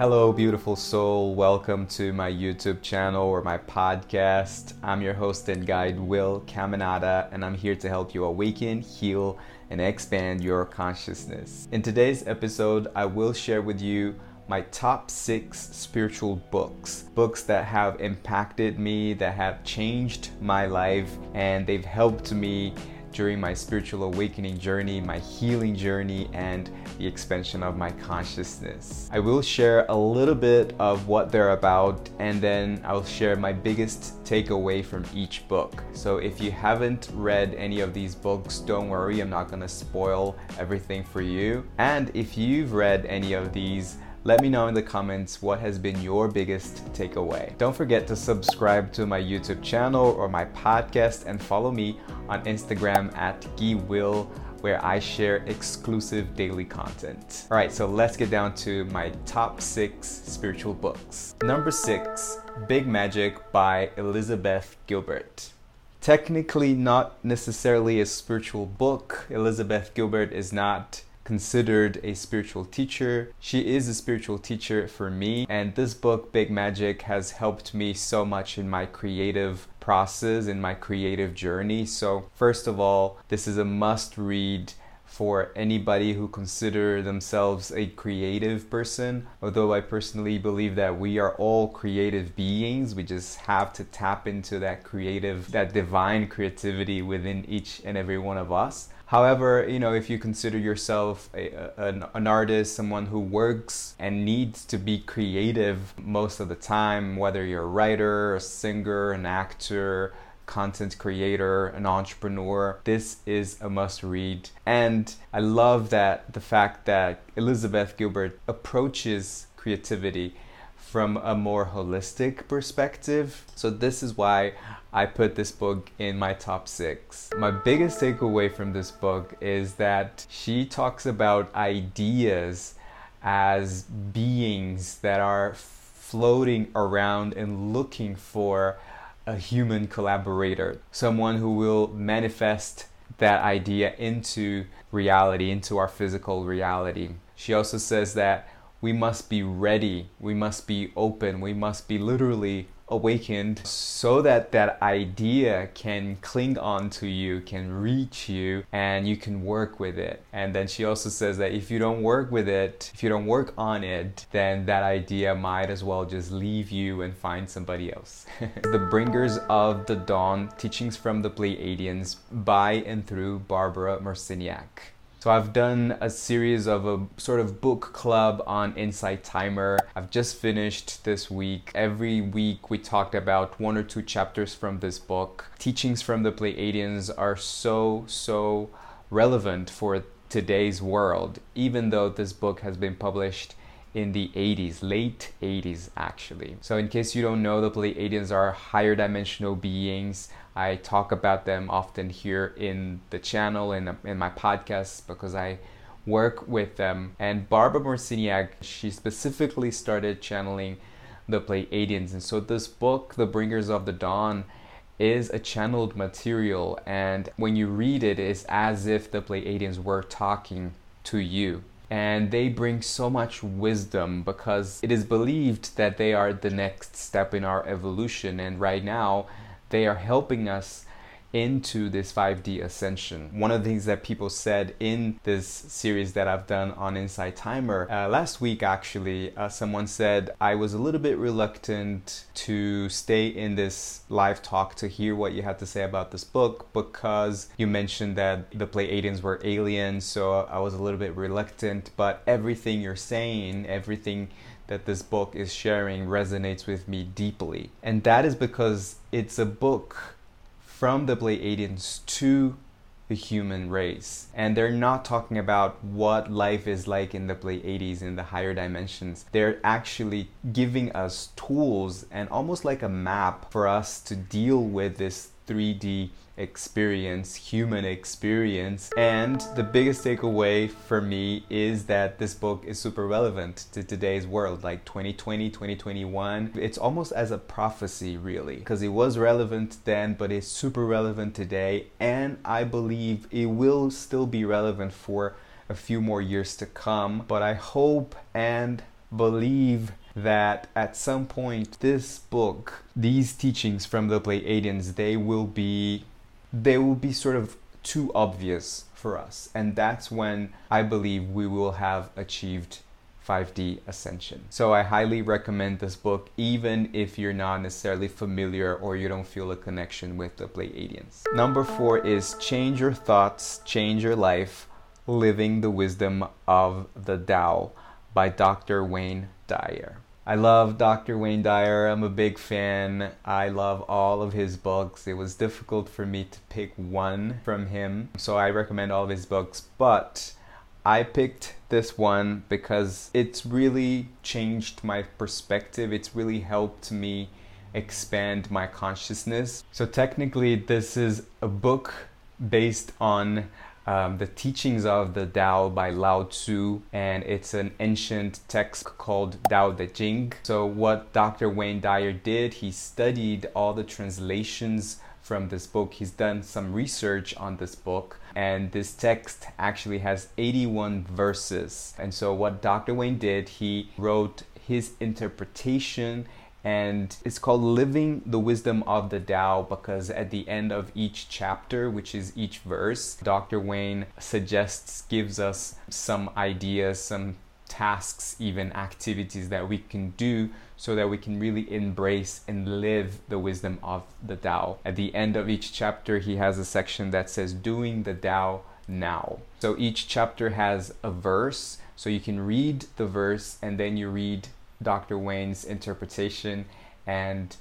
Hello, beautiful soul. Welcome to my YouTube channel or my podcast. I'm your host and guide, Will Caminada, and I'm here to help you awaken, heal, and expand your consciousness. In today's episode, I will share with you my top six spiritual books. Books that have impacted me, that have changed my life, and they've helped me during my spiritual awakening journey, my healing journey, and the expansion of my consciousness. I will share a little bit of what they're about and then I'll share my biggest takeaway from each book. So if you haven't read any of these books, don't worry, I'm not gonna spoil everything for you. And if you've read any of these, let me know in the comments what has been your biggest takeaway. Don't forget to subscribe to my YouTube channel or my podcast and follow me on Instagram at GuiWill where I share exclusive daily content. All right, so let's get down to my top six spiritual books. Number six, Big Magic by Elizabeth Gilbert. Technically, not necessarily a spiritual book. Elizabeth Gilbert is not considered a spiritual teacher. She is a spiritual teacher for me, and this book, Big Magic, has helped me so much in my creative process, in my creative journey. So, first of all, this is a must read for anybody who consider themselves a creative person although i personally believe that we are all creative beings we just have to tap into that creative that divine creativity within each and every one of us. However, you know, if you consider yourself a, an, an, artist, someone who works and needs to be creative most of the time, whether you're a writer, a singer, an actor, content creator, an entrepreneur, this is a must read. And I love that the fact that Elizabeth Gilbert approaches creativity from a more holistic perspective. So, this is why I put this book in my top six. My biggest takeaway from this book is that she talks about ideas as beings that are floating around and looking for a human collaborator, someone who will manifest that idea into reality, into our physical reality. She also says that we must be ready, we must be open, we must be literally awakened so that that idea can cling on to you, can reach you, and you can work with it. And then she also says that if you don't work with it, if you don't work on it, then that idea might as well just leave you and find somebody else. the Bringers of the Dawn Teachings from the Pleiadians by and through Barbara Marciniak. So I've done a series of a sort of book club on Insight Timer. I've just finished this week. Every week we talked about one or two chapters from this book. Teachings from the Pleiadians are so, so relevant for today's world, even though this book has been published in the 80s, late 80s actually. So in case you don't know, the Pleiadians are higher dimensional beings I talk about them often here in the channel and in, in my podcasts because I work with them. And Barbara Marciniak, she specifically started channeling the Pleiadians. And so this book, The Bringers of the Dawn, is a channeled material. And when you read it, it's as if the Pleiadians were talking to you. And they bring so much wisdom because it is believed that they are the next step in our evolution. And right now, they are helping us into this 5D ascension. One of the things that people said in this series that I've done on Insight Timer, uh, last week actually, uh, someone said I was a little bit reluctant to stay in this live talk to hear what you had to say about this book because you mentioned that the Pleiadians were aliens, so I was a little bit reluctant, but everything you're saying, everything that this book is sharing resonates with me deeply. And that is because it's a book from the Pleiadians to the human race. And they're not talking about what life is like in the Pleiades in the higher dimensions. They're actually giving us tools and almost like a map for us to deal with this 3D experience, human experience. And the biggest takeaway for me is that this book is super relevant to today's world, like 2020, 2021. It's almost as a prophecy, really, because it was relevant then, but it's super relevant today. And I believe it will still be relevant for a few more years to come. But I hope and believe that at some point this book these teachings from the pleiadians they will be they will be sort of too obvious for us and that's when i believe we will have achieved 5D Ascension. So I highly recommend this book even if you're not necessarily familiar or you don't feel a connection with the Pleiadians. Number four is Change Your Thoughts, Change Your Life, Living the Wisdom of the Tao by Dr. Wayne Dyer. I love Dr. Wayne Dyer. I'm a big fan. I love all of his books. It was difficult for me to pick one from him, so I recommend all of his books, but I picked this one because it's really changed my perspective. It's really helped me expand my consciousness. So, technically, this is a book based on um, the teachings of the Tao by Lao Tzu, and it's an ancient text called Tao Te Ching. So, what Dr. Wayne Dyer did, he studied all the translations from this book. He's done some research on this book, and this text actually has 81 verses. And so, what Dr. Wayne did, he wrote his interpretation and it's called Living the Wisdom of the Tao because at the end of each chapter, which is each verse, Dr. Wayne suggests, gives us some ideas, some tasks, even activities that we can do so that we can really embrace and live the wisdom of the Tao. At the end of each chapter, he has a section that says, Doing the Tao now. So each chapter has a verse, so you can read the verse and then you read Dr. Wayne's interpretation and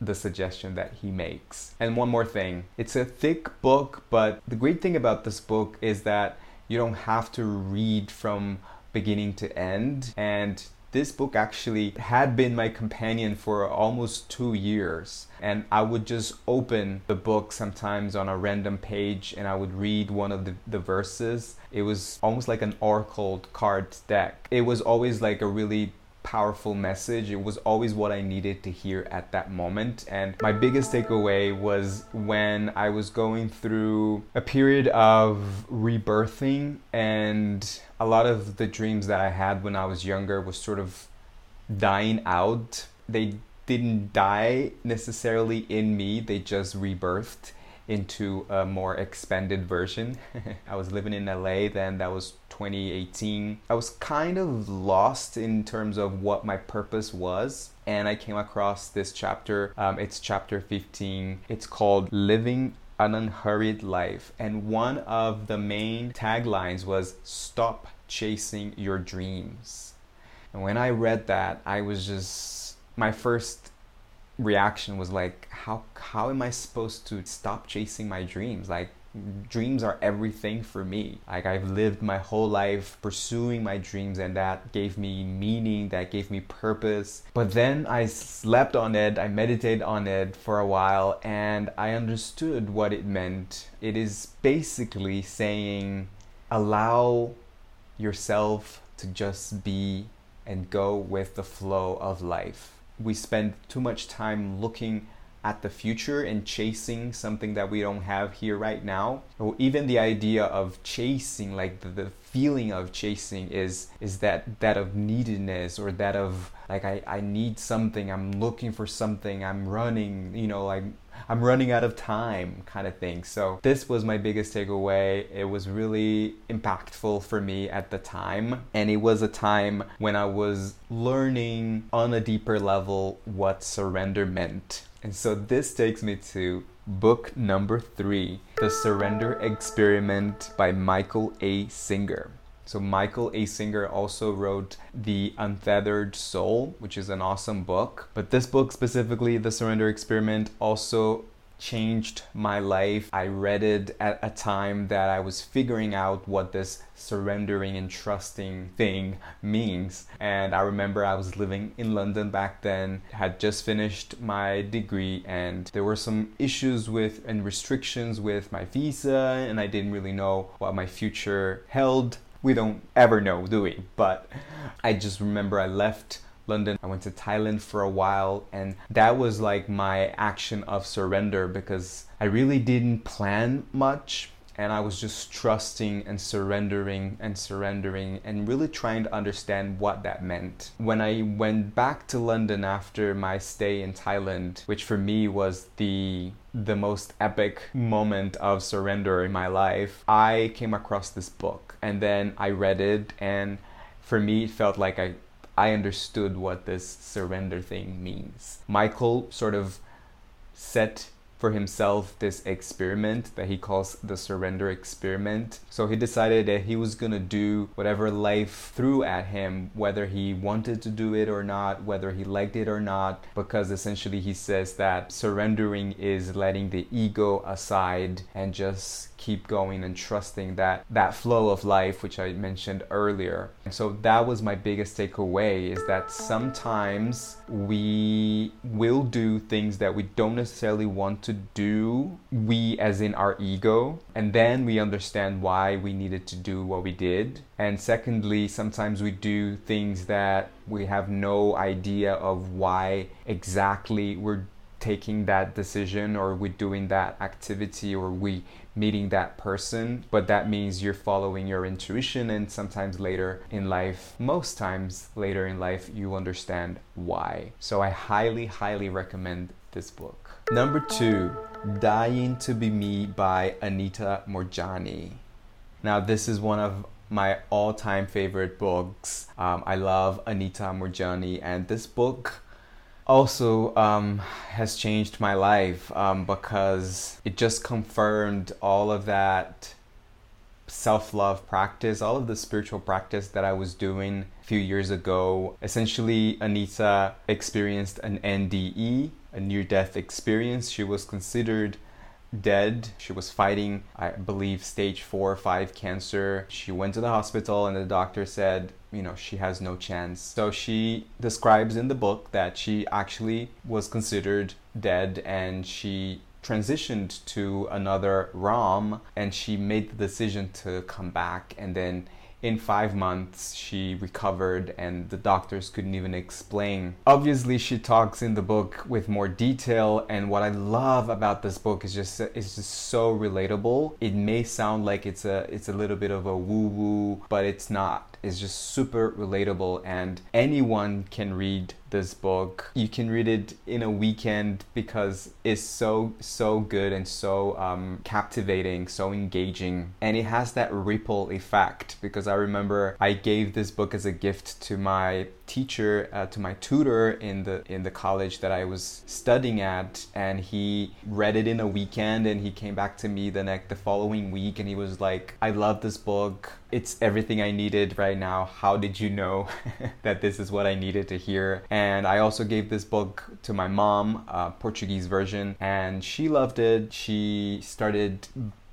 the suggestion that he makes. And one more thing it's a thick book, but the great thing about this book is that you don't have to read from beginning to end. And this book actually had been my companion for almost two years. And I would just open the book sometimes on a random page and I would read one of the, the verses. It was almost like an oracle card deck. It was always like a really powerful message. It was always what I needed to hear at that moment. And my biggest takeaway was when I was going through a period of rebirthing, and a lot of the dreams that I had when I was younger was sort of dying out. They didn't die necessarily in me, they just rebirthed into a more expanded version. I was living in LA then, that was 2018. I was kind of lost in terms of what my purpose was. And I came across this chapter. Um, it's chapter 15. It's called Living an Unhurried Life. And one of the main taglines was Stop chasing your dreams. And when I read that, I was just, my first reaction was like, how, how am I supposed to stop chasing my dreams? Like, dreams are everything for me. Like I've lived my whole life pursuing my dreams and that gave me meaning, that gave me purpose. But then I slept on it, I meditated on it for a while and I understood what it meant. It is basically saying allow yourself to just be and go with the flow of life. We spend too much time looking at the future and chasing something that we don't have here right now. Or even the idea of chasing like the, the feeling of chasing is is that that of neediness or that of like I, I need something i'm looking for something i'm running you know like i'm running out of time kind of thing so this was my biggest takeaway it was really impactful for me at the time and it was a time when i was learning on a deeper level what surrender meant and so this takes me to book number three The Surrender Experiment by Michael A. Singer. So, Michael A. Singer also wrote The Untethered Soul, which is an awesome book. But this book, specifically, The Surrender Experiment, also changed my life. I read it at a time that I was figuring out what this surrendering and trusting thing means. And I remember I was living in London back then, had just finished my degree, and there were some issues with and restrictions with my visa, and I didn't really know what my future held. We don't ever know, do we? But I just remember I left London. I went to Thailand for a while, and that was like my action of surrender because I really didn't plan much. And I was just trusting and surrendering and surrendering and really trying to understand what that meant. When I went back to London after my stay in Thailand, which for me was the the most epic moment of surrender in my life, I came across this book and then I read it and for me it felt like I I understood what this surrender thing means. Michael sort of set for himself this experiment that he calls the surrender experiment. So he decided that he was to do whatever life threw at him, whether he wanted to do it or not, whether he liked it or not, because essentially he says that surrendering is letting the ego aside and just keep going and trusting that that flow of life which I mentioned earlier. And so that was my biggest takeaway is that sometimes we will do things that we don't necessarily want to do, we as in our ego, and then we understand why we needed to do what we did. And secondly, sometimes we do things that we have no idea of why exactly we're taking that decision or we're doing that activity or we meeting that person, but that means you're following your intuition, and sometimes later in life, most times later in life, you understand why. So I highly, highly recommend this book. Number two, Dying to Be Me by Anita Moorjani. Now, this is one of my all time favorite books. Um, I love Anita Moorjani, and this book also um, has changed my life um, because it just confirmed all of that self love practice, all of the spiritual practice that I was doing a few years ago. Essentially, Anita experienced an NDE, a near death experience. She was considered dead. She was fighting, I believe, stage four or five cancer. She went to the hospital, and the doctor said, you know, she has no chance. So she describes in the book that she actually was considered dead and she transitioned to another realm and she made the decision to come back and then in five months she recovered and the doctors couldn't even explain. Obviously she talks in the book with more detail and what i love about this book is just it's just so relatable. It may sound like it's a it's a little bit of a woo woo but it's not it's just super relatable and anyone can read this book. You can read it in a weekend because it's so so good and so um, captivating, so engaging, and it has that ripple effect. Because I remember I gave this book as a gift to my teacher, uh, to my tutor in the in the college that I was studying at, and he read it in a weekend, and he came back to me the next the following week, and he was like, "I love this book. It's everything I needed right now. How did you know that this is what I needed to hear?" And I also gave this book to my mom, Portuguese version, and she loved it. She started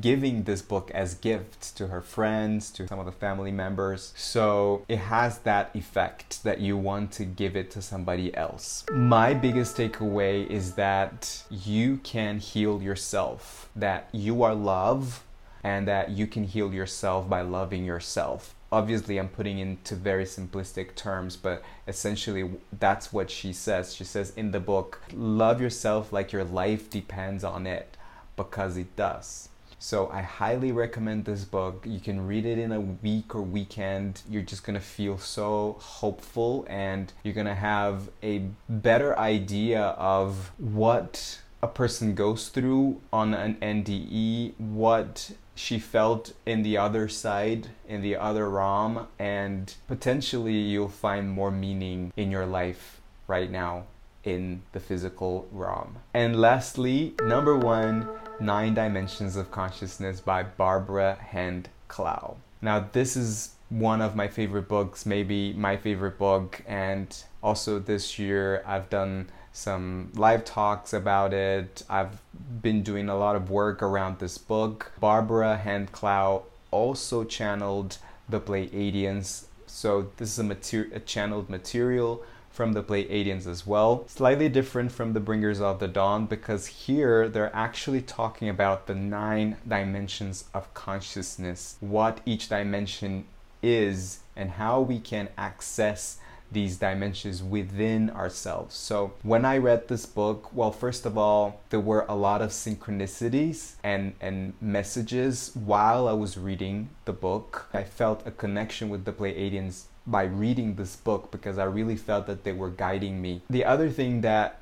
giving this book as gifts to her friends, to some of the family members. So it has that effect that you want to give it to somebody else. My biggest takeaway is that you can heal yourself, that you are love, and that you can heal yourself by loving yourself obviously I'm putting into very simplistic terms, but essentially that's what she says. She says in the book, love yourself like your life depends on it because it does. So I highly recommend this book. You can read it in a week or weekend. You're just to feel so hopeful and you're to have a better idea of what a person goes through on an NDE, what she felt in the other side, in the other realm, and potentially you'll find more meaning in your life right now in the physical realm. And lastly, number one, Nine Dimensions of Consciousness by Barbara Hand Clow. Now, this is one of my favorite books, maybe my favorite book, and also this year I've done some live talks about it. I've been doing a lot of work around this book. Barbara Hand Clow also channeled the Pleiadians, so this is a, mater- a channeled material from the Pleiadians as well. Slightly different from the Bringers of the Dawn because here they're actually talking about the nine dimensions of consciousness, what each dimension is, and how we can access these dimensions within ourselves. So when I read this book, well, first of all, there were a lot of synchronicities and, and messages while I was reading the book. I felt a connection with the Pleiadians by reading this book because I really felt that they were guiding me. The other thing that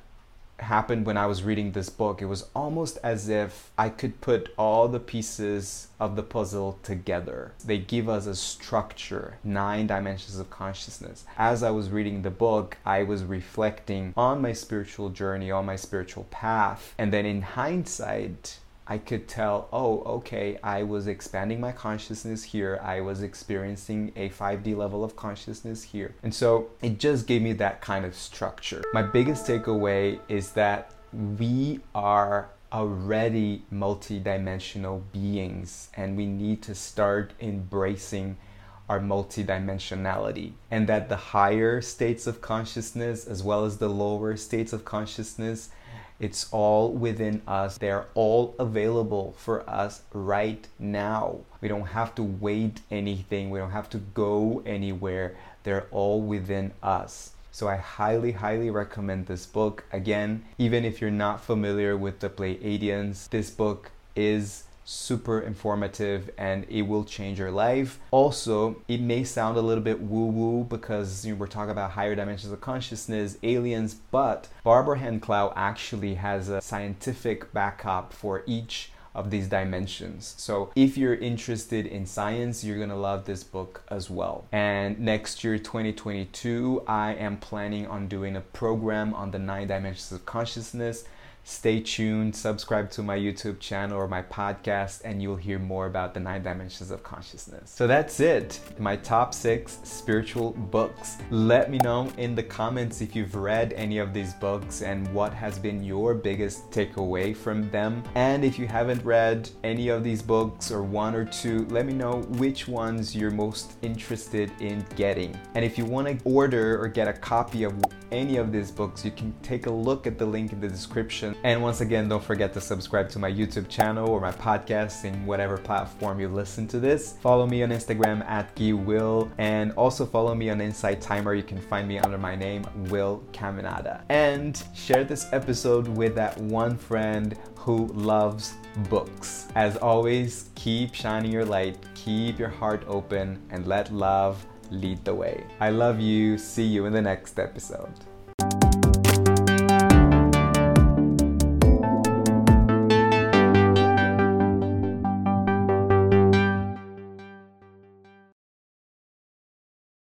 happened when I was reading this book. It was almost as if I could put all the pieces of the puzzle together. They give us a structure, nine dimensions of consciousness. As I was reading the book, I was reflecting on my spiritual journey, on my spiritual path. And then in hindsight, I could tell, oh, okay, I was expanding my consciousness here. I was experiencing a 5D level of consciousness here. And so it just gave me that kind of structure. My biggest takeaway is that we are already multidimensional beings and we need to start embracing our multidimensionality and that the higher states of consciousness as well as the lower states of consciousness it's all within us. They're all available for us right now. We don't have to wait anything, we don't have to go anywhere. They're all within us. So I highly, highly recommend this book. Again, even if you're not familiar with the Pleiadians, this book is super informative and it will change your life. Also, it may sound a little bit woo woo because you know, we're talking about higher dimensions of consciousness, aliens, but Barbara Hand Clow actually has a scientific backup for each of these dimensions. So if you're interested in science, you're gonna love this book as well. And next year, 2022, I am planning on doing a program on the nine dimensions of consciousness Stay tuned, subscribe to my YouTube channel or my podcast, and you'll hear more about the nine dimensions of consciousness. So that's it, my top six spiritual books. Let me know in the comments if you've read any of these books and what has been your biggest takeaway from them. And if you haven't read any of these books or one or two, let me know which ones you're most interested in getting. And if you want to order or get a copy of any of these books, you can take a look at the link in the description and once again, don't forget to subscribe to my YouTube channel or my podcast in whatever platform you listen to this. Follow me on Instagram at Guy Will and also follow me on Insight Timer. You can find me under my name, Will Caminada. And share this episode with that one friend who loves books. As always, keep shining your light, keep your heart open, and let love lead the way. I love you. See you in the next episode.